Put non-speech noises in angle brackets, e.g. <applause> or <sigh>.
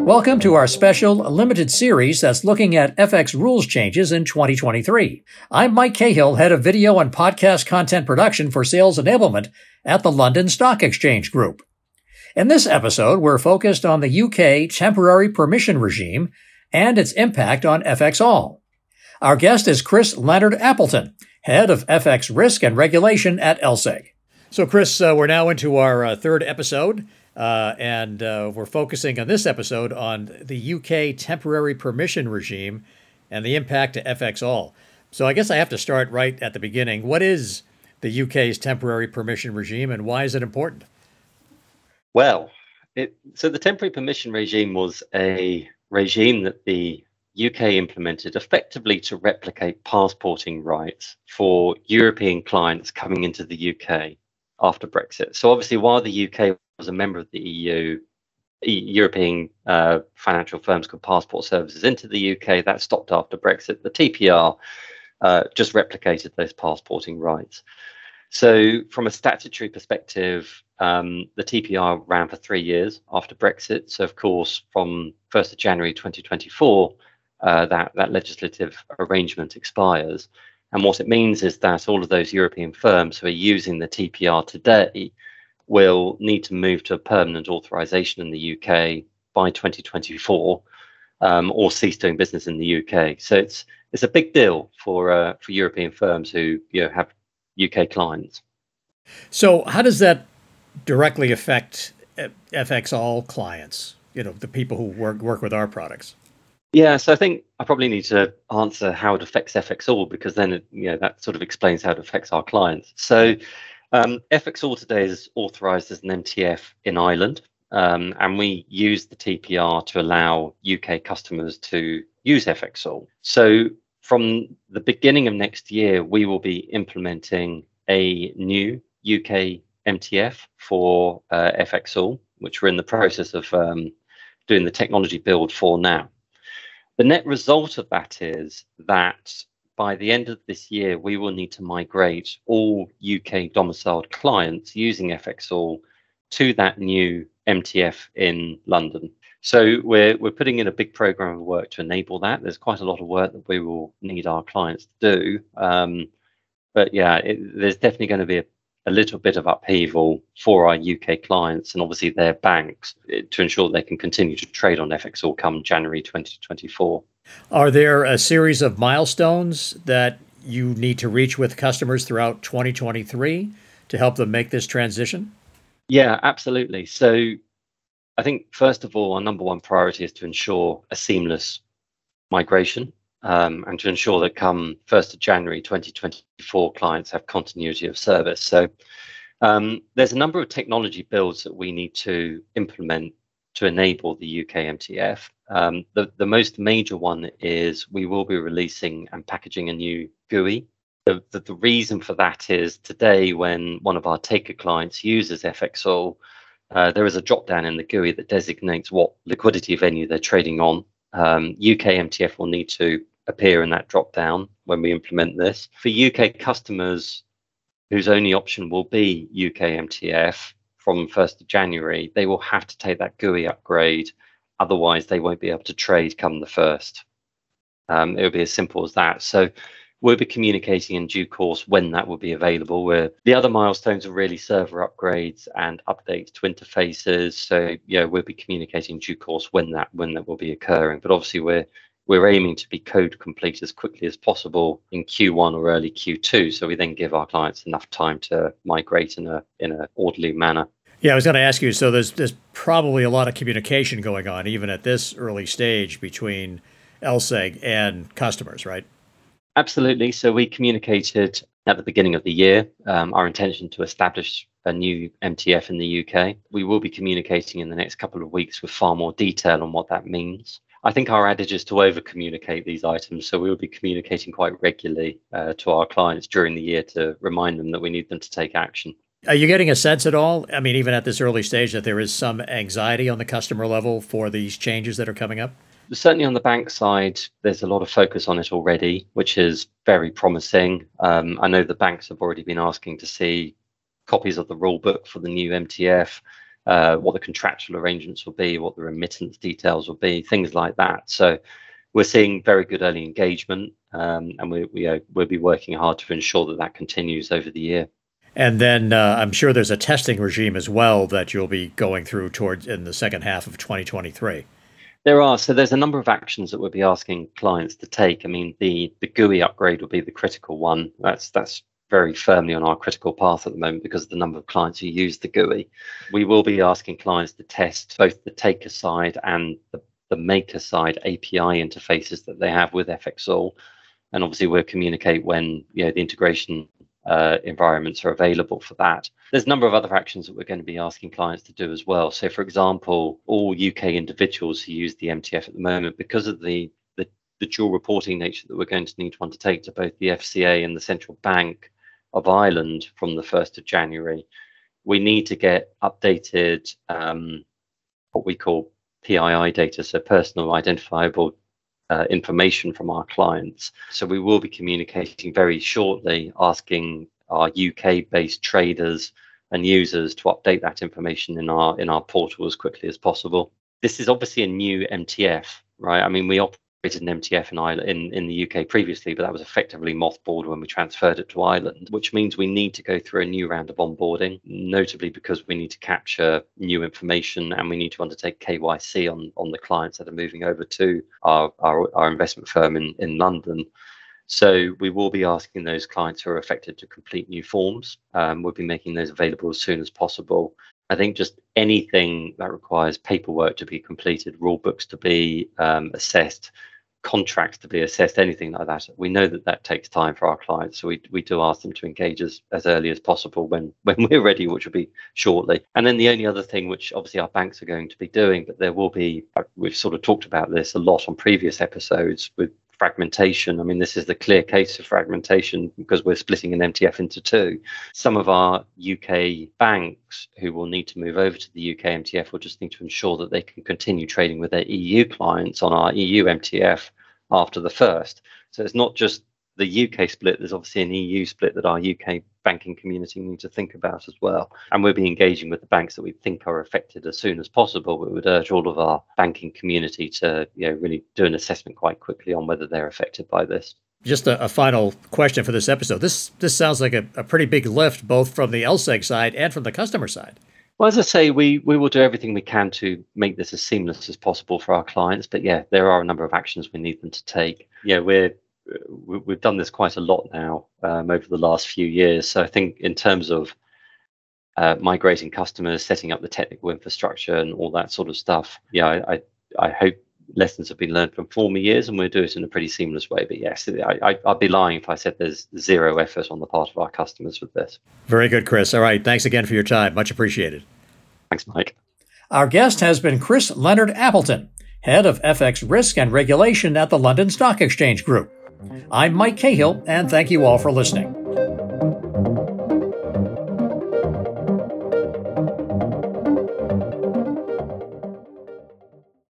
Welcome to our special limited series that's looking at FX rules changes in 2023. I'm Mike Cahill, head of video and podcast content production for sales enablement at the London Stock Exchange Group. In this episode, we're focused on the UK temporary permission regime and its impact on FXall. Our guest is Chris Leonard Appleton, head of FX risk and regulation at LSEG. So, Chris, uh, we're now into our uh, third episode. Uh, and uh, we're focusing on this episode on the UK temporary permission regime and the impact to FXall. So I guess I have to start right at the beginning. What is the UK's temporary permission regime and why is it important? Well, it, so the temporary permission regime was a regime that the UK implemented effectively to replicate passporting rights for European clients coming into the UK after Brexit. So obviously, while the UK was a member of the EU, European uh, financial firms could passport services into the UK. That stopped after Brexit. The TPR uh, just replicated those passporting rights. So, from a statutory perspective, um, the TPR ran for three years after Brexit. So, of course, from 1st of January 2024, uh, that, that legislative arrangement expires. And what it means is that all of those European firms who are using the TPR today will need to move to a permanent authorization in the UK by 2024 um, or cease doing business in the UK. So it's it's a big deal for uh, for European firms who you know have UK clients. So how does that directly affect FXall clients? You know, the people who work work with our products. Yeah, so I think I probably need to answer how it affects FXall because then it, you know that sort of explains how it affects our clients. So um, FXall today is authorized as an MTF in Ireland, um, and we use the TPR to allow UK customers to use FXall. So from the beginning of next year, we will be implementing a new UK MTF for uh, FXall, which we're in the process of um, doing the technology build for now. The net result of that is that by the end of this year, we will need to migrate all UK domiciled clients using FXall to that new MTF in London. So we're we're putting in a big program of work to enable that. There's quite a lot of work that we will need our clients to do. Um, but yeah, it, there's definitely going to be a, a little bit of upheaval for our UK clients and obviously their banks eh, to ensure they can continue to trade on FXall come January 2024. Are there a series of milestones that you need to reach with customers throughout 2023 to help them make this transition? Yeah, absolutely. So I think, first of all, our number one priority is to ensure a seamless migration and to ensure that come 1st of January 2024, clients have continuity of service. So um, there's a number of technology builds that we need to implement to enable the UK MTF. Um, the, the most major one is we will be releasing and packaging a new GUI. The, the, the reason for that is today, when one of our taker clients uses FXall, uh, there is a drop down in the GUI that designates what liquidity venue they're trading on. Um, UK MTF will need to appear in that drop down when we implement this. For UK customers whose only option will be UK MTF, from 1st of January, they will have to take that GUI upgrade. Otherwise, they won't be able to trade come the 1st. Um, it'll be as simple as that. So we'll be communicating in due course when that will be available. Where the other milestones are really server upgrades and updates to interfaces. So yeah, we'll be communicating in due course when that when that will be occurring. But obviously, we're we're aiming to be code complete as quickly as possible in Q1 or early Q2. So we then give our clients enough time to migrate in a in an orderly manner. Yeah, I was going to ask you. So there's there's probably a lot of communication going on, even at this early stage, between LSEG and customers, right? Absolutely. So we communicated at the beginning of the year um, our intention to establish a new MTF in the UK. We will be communicating in the next couple of weeks with far more detail on what that means. I think our adage is to over communicate these items. So we will be communicating quite regularly uh, to our clients during the year to remind them that we need them to take action. Are you getting a sense at all? I mean, even at this early stage, that there is some anxiety on the customer level for these changes that are coming up? certainly on the bank side, there's a lot of focus on it already, which is very promising. Um, I know the banks have already been asking to see copies of the rule book for the new MTF, uh, what the contractual arrangements will be, what the remittance details will be, things like that. So we're seeing very good early engagement, um, and we, we uh, we'll be working hard to ensure that that continues over the year. And then uh, I'm sure there's a testing regime as well that you'll be going through towards in the second half of 2023. There are. So there's a number of actions that we'll be asking clients to take. I mean, the the GUI upgrade will be the critical one. That's that's very firmly on our critical path at the moment because of the number of clients who use the GUI. We will be asking clients to test both the taker side and the, the maker side API interfaces that they have with FXall. And obviously we'll communicate when you know the integration uh, environments are available for that. There's a number of other actions that we're going to be asking clients to do as well. So, for example, all UK individuals who use the MTF at the moment, because of the, the, the dual reporting nature that we're going to need to undertake to both the FCA and the Central Bank of Ireland from the 1st of January, we need to get updated um, what we call PII data, so personal identifiable uh, information from our clients. So we will be communicating very shortly, asking our UK-based traders and users to update that information in our in our portal as quickly as possible. This is obviously a new MTF, right? I mean, we an MTF in Ireland in, in the UK previously, but that was effectively mothballed when we transferred it to Ireland, which means we need to go through a new round of onboarding, notably because we need to capture new information and we need to undertake KYC on, on the clients that are moving over to our, our, our investment firm in, in London. So we will be asking those clients who are affected to complete new forms. Um, we'll be making those available as soon as possible. I think just anything that requires paperwork to be completed, rule books to be um, assessed, contracts to be assessed, anything like that. We know that that takes time for our clients, so we, we do ask them to engage as, as early as possible when <laughs> when we're ready, which will be shortly. And then the only other thing, which obviously our banks are going to be doing, but there will be, uh, we've sort of talked about this a lot on previous episodes with fragmentation. I mean, this is the clear case of fragmentation because we're splitting an MTF into two. Some of our UK banks who will need to move over to the UK MTF will just need to ensure that they can continue trading with their EU clients on our EU MTF after the first. So it's not just the UK split, there's obviously an EU split that our UK banking community need to think about as well. And we'll be engaging with the banks that we think are affected as soon as possible. We would urge all of our banking community to you know, really do an assessment quite quickly on whether they're affected by this. Just a, a final question for this episode. This this sounds like a, a pretty big lift, both from the LSEG side and from the customer side. Well, as I say, we we will do everything we can to make this as seamless as possible for our clients. But yeah, there are a number of actions we need them to take. Yeah, we're we've done this quite a lot now um, over the last few years. So I think in terms of uh, migrating customers, setting up the technical infrastructure, and all that sort of stuff, yeah, I, I, I hope lessons have been learned from former years, and we'll do it in a pretty seamless way. But yes, I, I, would be lying if I said there's zero effort on the part of our customers with this. Very good, Chris. All right, thanks again for your time. Much appreciated. Thanks, Mike. Our guest has been Chris Leonard Appleton, head of FX risk and regulation at the London Stock Exchange Group. I'm Mike Cahill, and thank you all for listening.